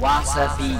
わさび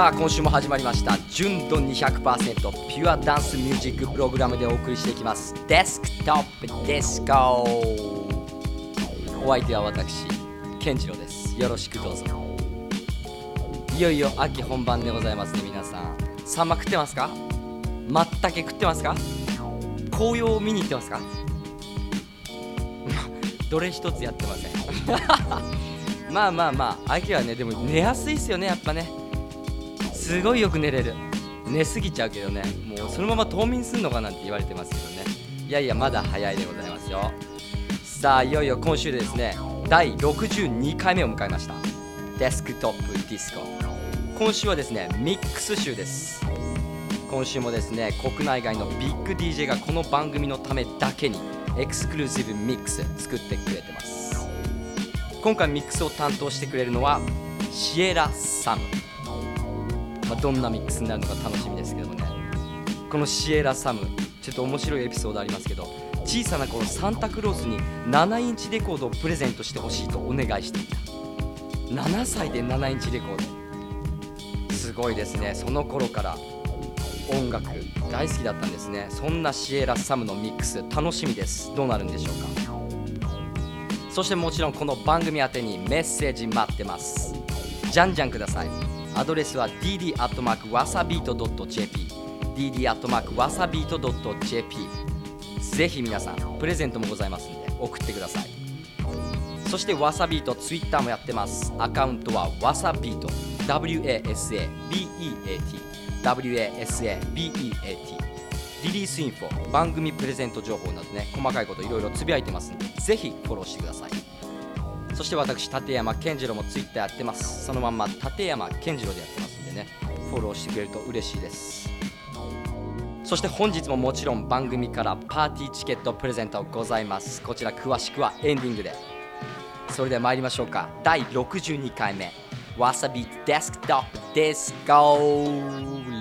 さあ今週も始まりました。純度200%ピュアダンスミュージックプログラムでお送りしていきます。デスクトップディスコお相手は私健次郎です。よろしくどうぞ。いよいよ秋本番でございますね皆さん。サンマ食ってますか？まったけ食ってますか？紅葉を見に行ってますか？どれ一つやってません。まあまあまあ秋はねでも寝やすいっすよねやっぱね。すごいよく寝れる。寝すぎちゃうけどね。もうそのまま冬眠すんのかなんて言われてますけどね。いやいやまだ早いでございますよ。さあいよいよ今週でですね第62回目を迎えました。デスクトップディスコ。今週はですねミックス週です。今週もですね国内外のビッグ DJ がこの番組のためだけにExclusive Mix 作ってくれてます。今回ミックスを担当してくれるのはシエラ・サム。まあ、どんなミックスになるのか楽しみですけどもね。このシエラ・サムちょっと面白いエピソードありますけど小さな頃サンタクロースに7インチレコードをプレゼントしてほしいとお願いしていた。7歳で7インチレコード。すごいですね。その頃から音楽大好きだったんですね。そんなシエラ・サムのミックス楽しみです。どうなるんでしょうか。そしてもちろんこの番組宛てにメッセージ待ってます。じゃんじゃんください。アドレスは dd.wasabeat.jp dd.wasabeat.jp ぜひ皆さんプレゼントもございますんで送ってください。そしてわさビートツイッターもやってます。アカウントはわさビート WASABEAT WASABEAT リリースインフォ番組プレゼント情報などね細かいこといろいろつぶやいてますんでぜひフォローしてください。そして私立山健次郎もツイッターやってます。そのまんま立山健次郎でやってますんでねフォローしてくれると嬉しいです。そして本日ももちろん番組からパーティーチケットプレゼントございます。こちら詳しくはエンディングで。それでは参りましょうか。第62回目。わさビート Desktop Disco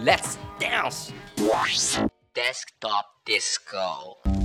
Let's dance Desktop Disco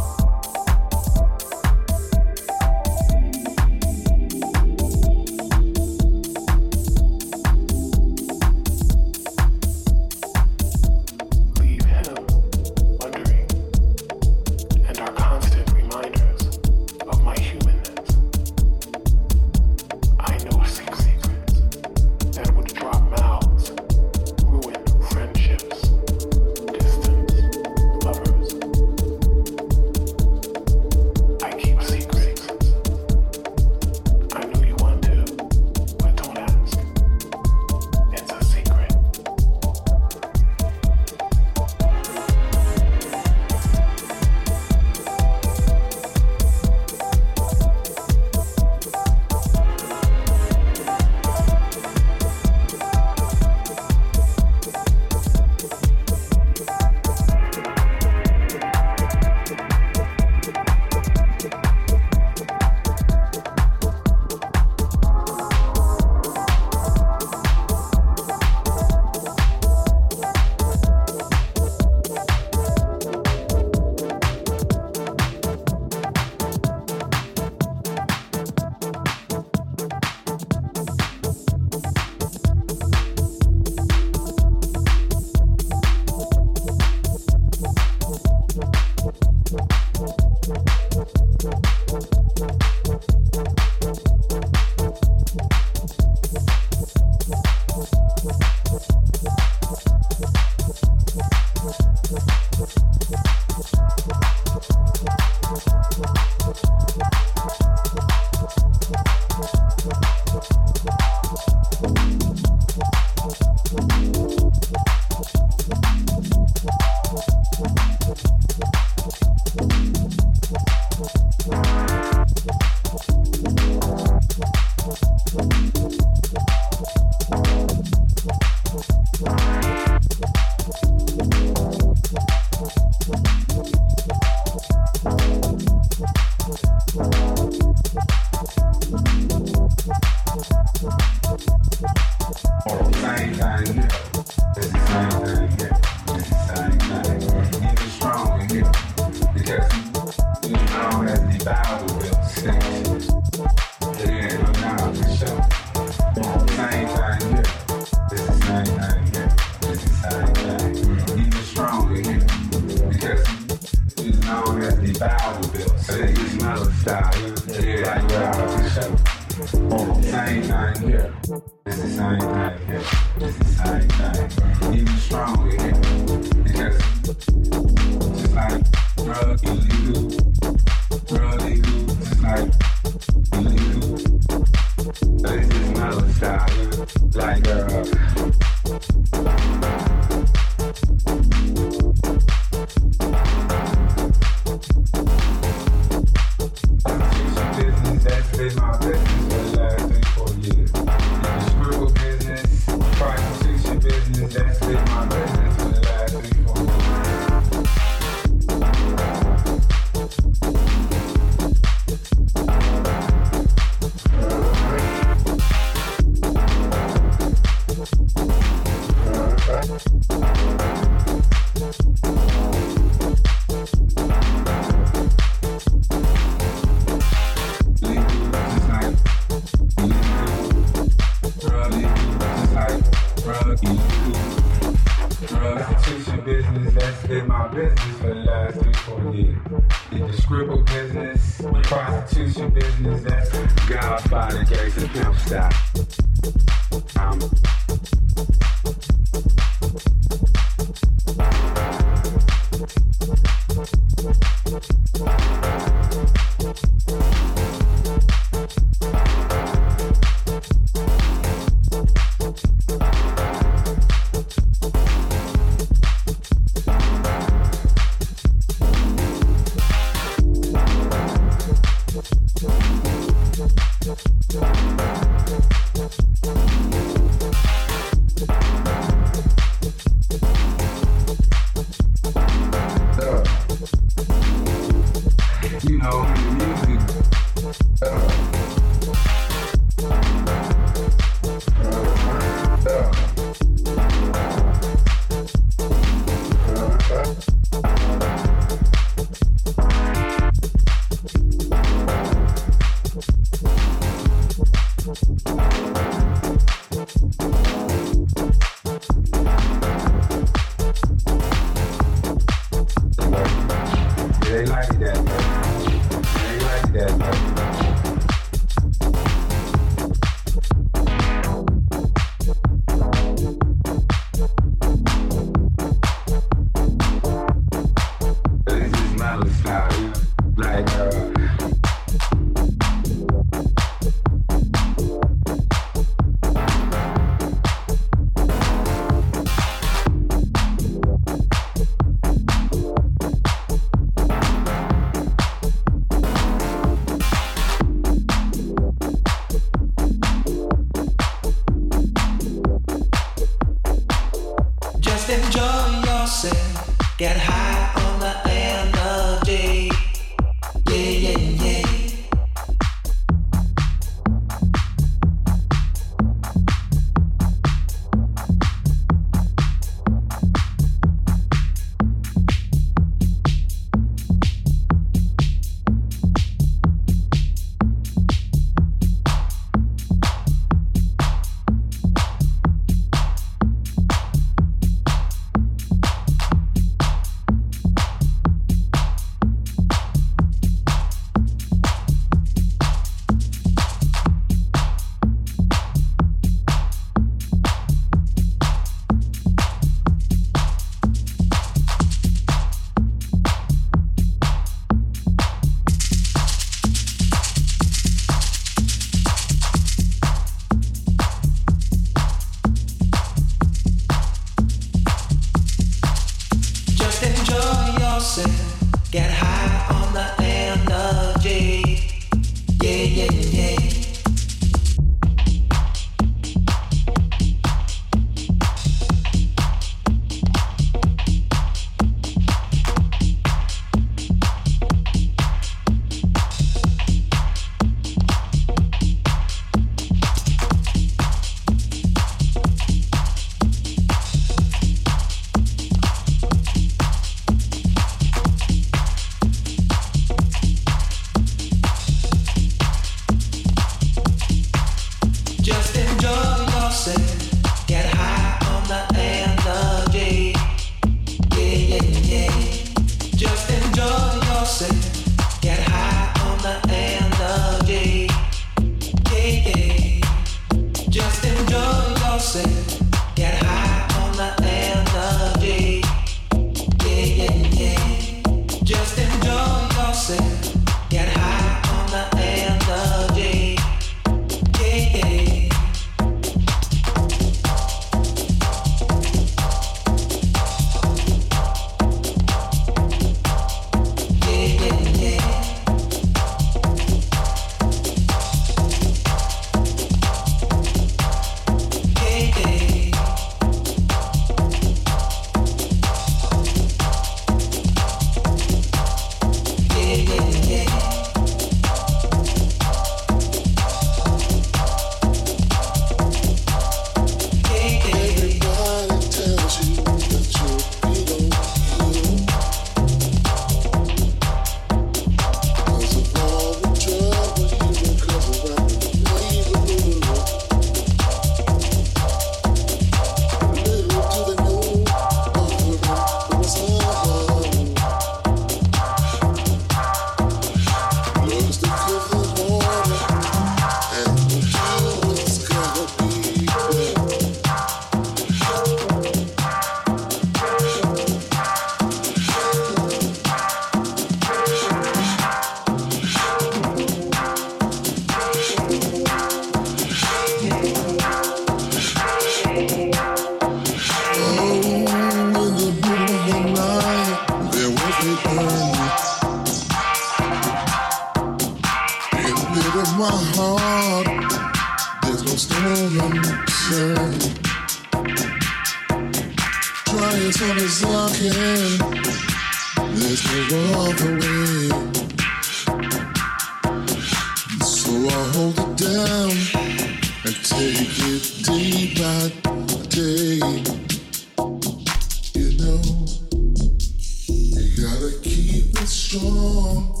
home.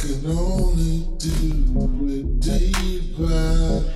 Can only do it day by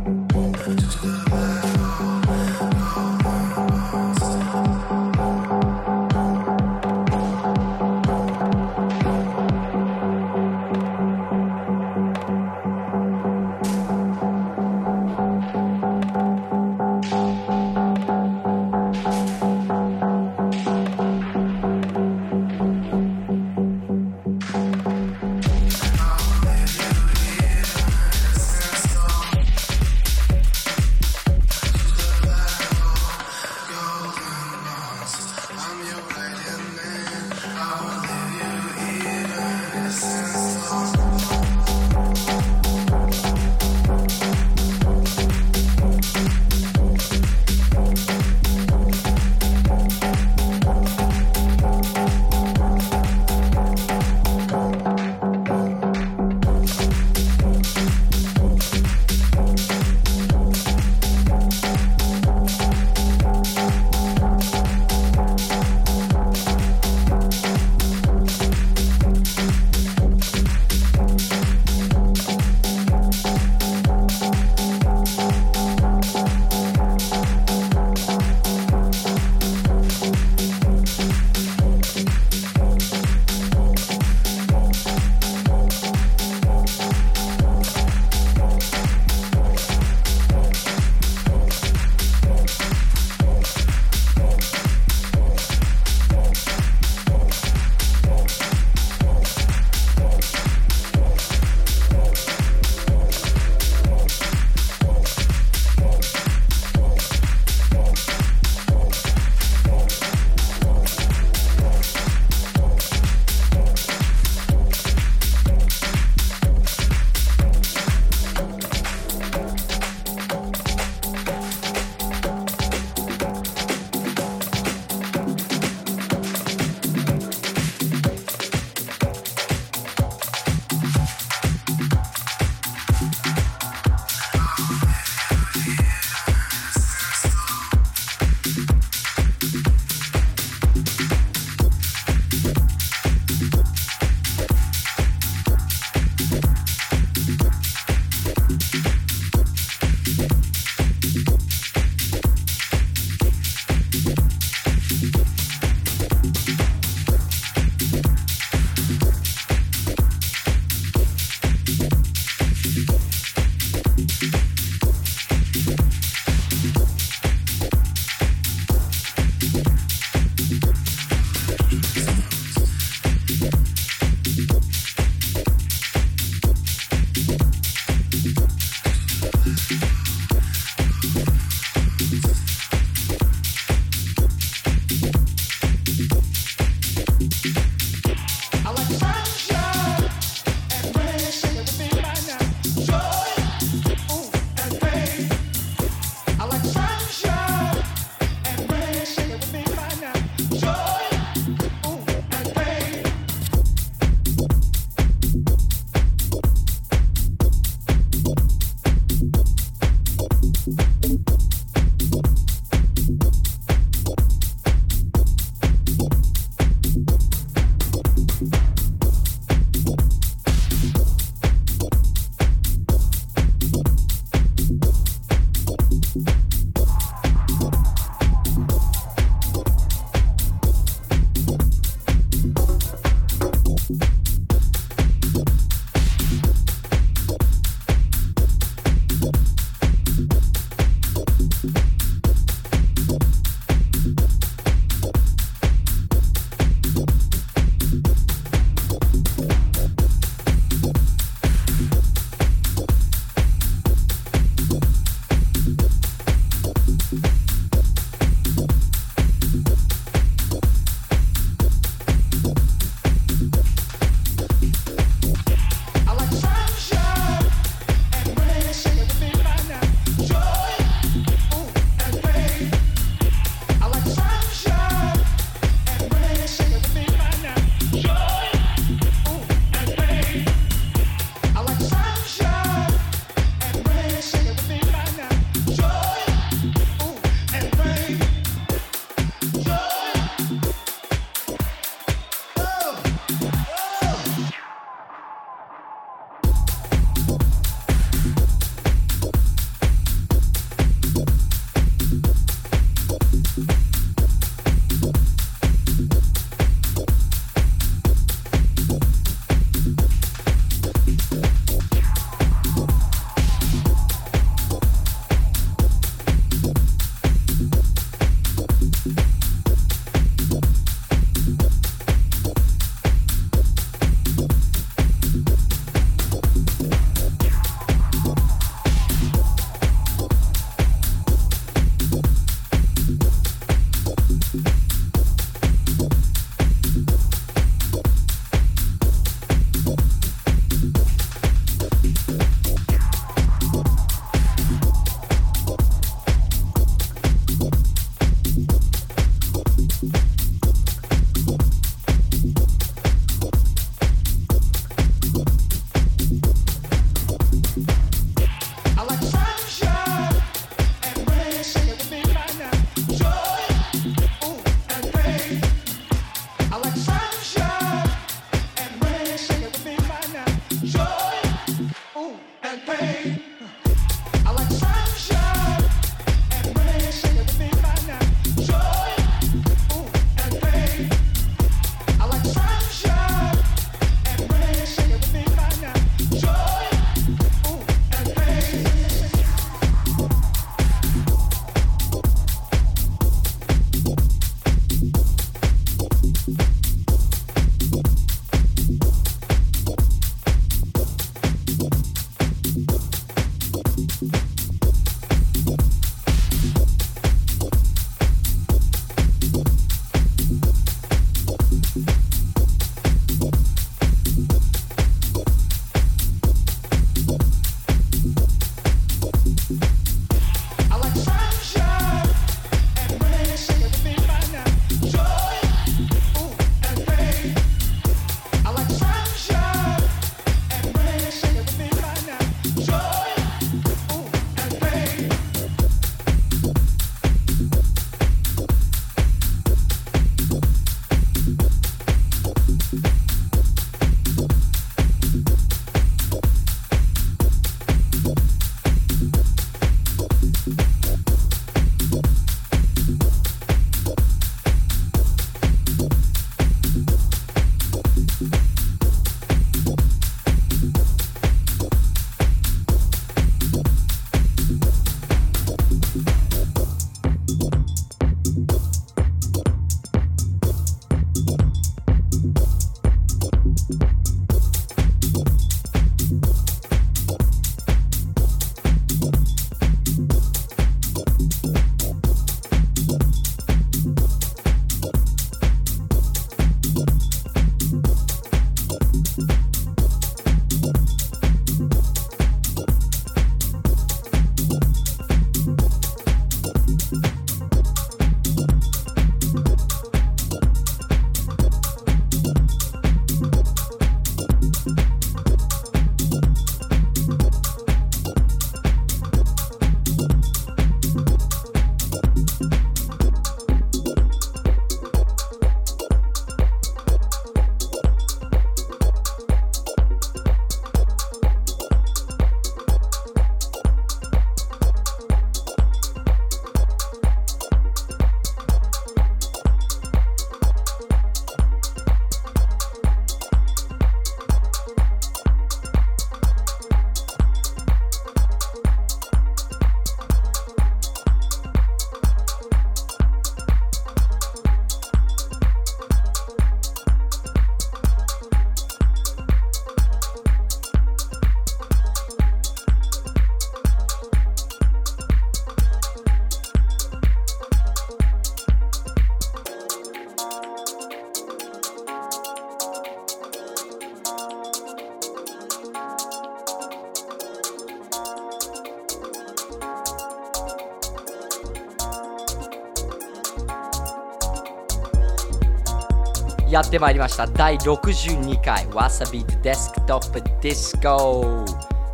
やってまいりました。第62回。わさビート Desktop Disco。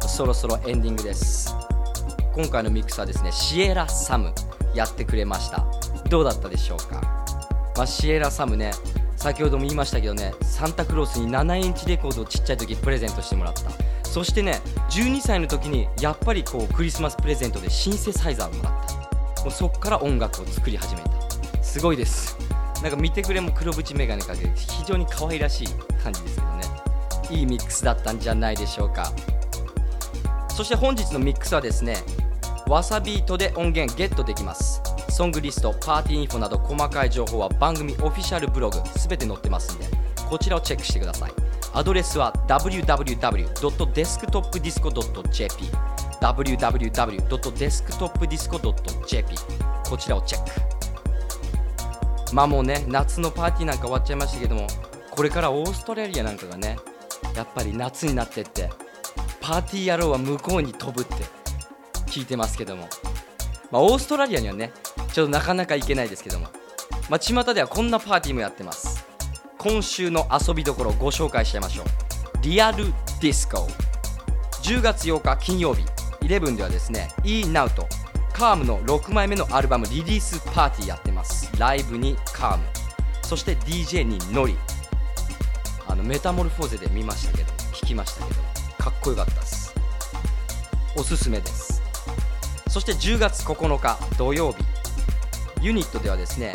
そろそろエンディングです。今回のミックスはですねシエラサムやってくれました。どうだったでしょうか、まあ、シエラサムね先ほども言いましたけどねサンタクロースに7インチレコードをちっちゃい時プレゼントしてもらった。そしてね12歳の時にやっぱりこうクリスマスプレゼントでシンセサイザーをもらった。もうそっから音楽を作り始めた。すごいです。なんか見てくれも黒縁眼鏡かけて非常に可愛らしい感じですけどね。いいミックスだったんじゃないでしょうか。そして本日のミックスはですねわさビートで音源ゲットできます。 Song List Party Info など細かい情報は番組オフィシャルブログすべて載ってますんでこちらをチェックしてください。アドレスは www.desktopdisco.jp www.desktopdisco.jp こちらをチェック。まあもうね夏のパーティーなんか終わっちゃいましたけどもこれからオーストラリアなんかがねやっぱり夏になってってパーティー野郎は向こうに飛ぶって聞いてますけども。まあオーストラリアにはねちょっとなかなか行けないですけども。まあ巷ではこんなパーティーもやってます。今週の遊びどころをご紹介しちゃいましょう。リアルディスコ。10月8日金曜日11ではですね eNow とカームの6枚目のアルバムリリースパーティーやってます。ライブにカーム。そして DJ にノリ。あのメタモルフォーゼで見ましたけど聞きましたけどかっこよかったです。おすすめです。そして10月9日土曜日。ユニットではですね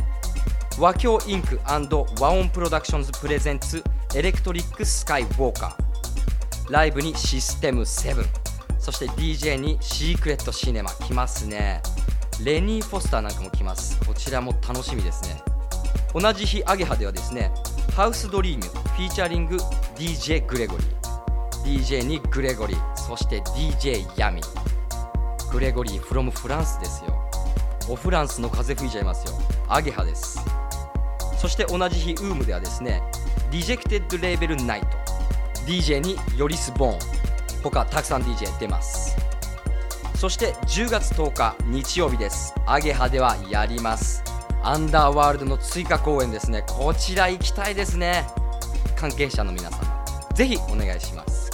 和京インク和音プロダクションズプレゼンツエレクトリックスカイウォーカー。ライブにシステム7そして DJ にシークレットシネマ来ますね。レニー・フォスターなんかも来ます。こちらも楽しみですね。同じ日アゲハではですねハウスドリームフィーチャリング DJ グレゴリー。DJ にグレゴリーそして DJ ヤミグレゴリー from フランスですよ。おフランスの風吹いちゃいますよ。アゲハです。そして同じ日ウームではですねリジェクテッドレーベルナイト。DJ にヨリス・ボーン。他たくさん DJ 出ます。そして10月10日日曜日です。アゲハではやります。アンダーワールドの追加公演ですね。こちら行きたいですね。関係者の皆さんぜひお願いします。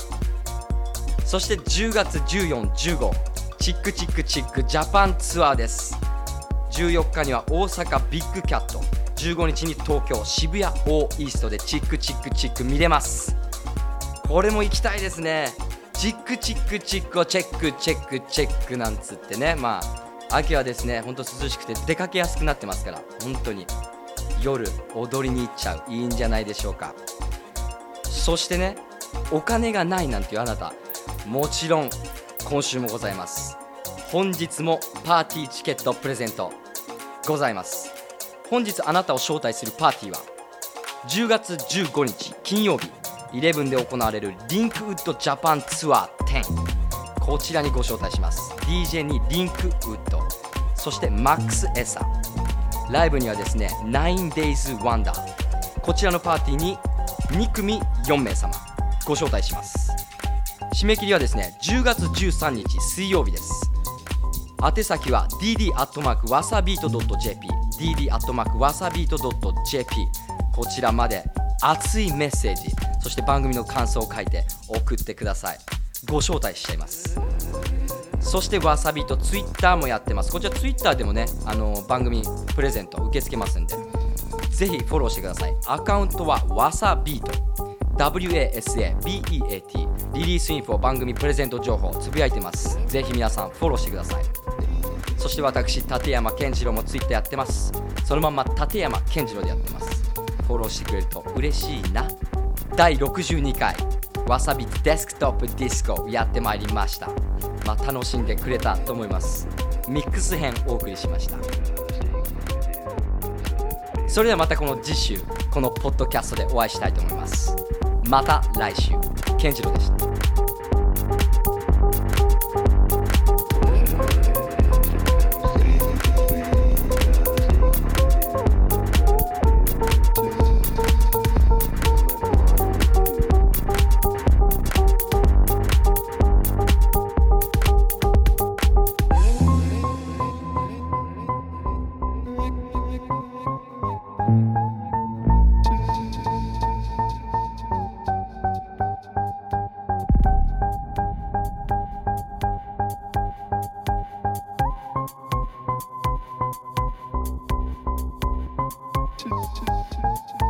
そして10月1415チックチックチックジャパンツアーです。14日には大阪ビッグキャット15日に東京渋谷オーイーストでチックチックチック見れます。これも行きたいですね。チックチックチックをチェックチェックチェックなんつってね。まあ秋はですねほんと涼しくて出かけやすくなってますから。本当に夜踊りに行っちゃう。いいんじゃないでしょうか。そしてねお金がないなんていうあなた。もちろん今週もございます。本日もパーティーチケットプレゼント。ございます。本日あなたを招待するパーティーは10月15日金曜日。11で行われるリンクウッドジャパンツアー10こちらにご招待します。DJ にリンクウッド。そしてマックス・エサ。ライブにはですね 9days Wonder こちらのパーティーに2組4名様。ご招待します。締め切りはですね10月13日水曜日です。宛先は dd アットマークわさビート .jp dd アットマークわさビート .jp こちらまで熱いメッセージそして番組の感想を書いて送ってください。ご招待しちゃいます。そしてわさびとツイッターもやってます。こちらツイッターでもねあの番組プレゼント受け付けますんでぜひフォローしてください。アカウントはわさビート WASABEAT リリースインフォ番組プレゼント情報つぶやいてます。ぜひ皆さんフォローしてください。そして私立山健次郎もツイッターやってます。そのまんま立山健次郎でやってます。フォローしてくれると嬉しいな。第62回わさびデスクトップディスコやってまいりました。まあ楽しんでくれたと思います。ミックス編お送りしました。それではまたこの次週このポッドキャストでお会いしたいと思います。また来週。健次郎でした。Tschüss.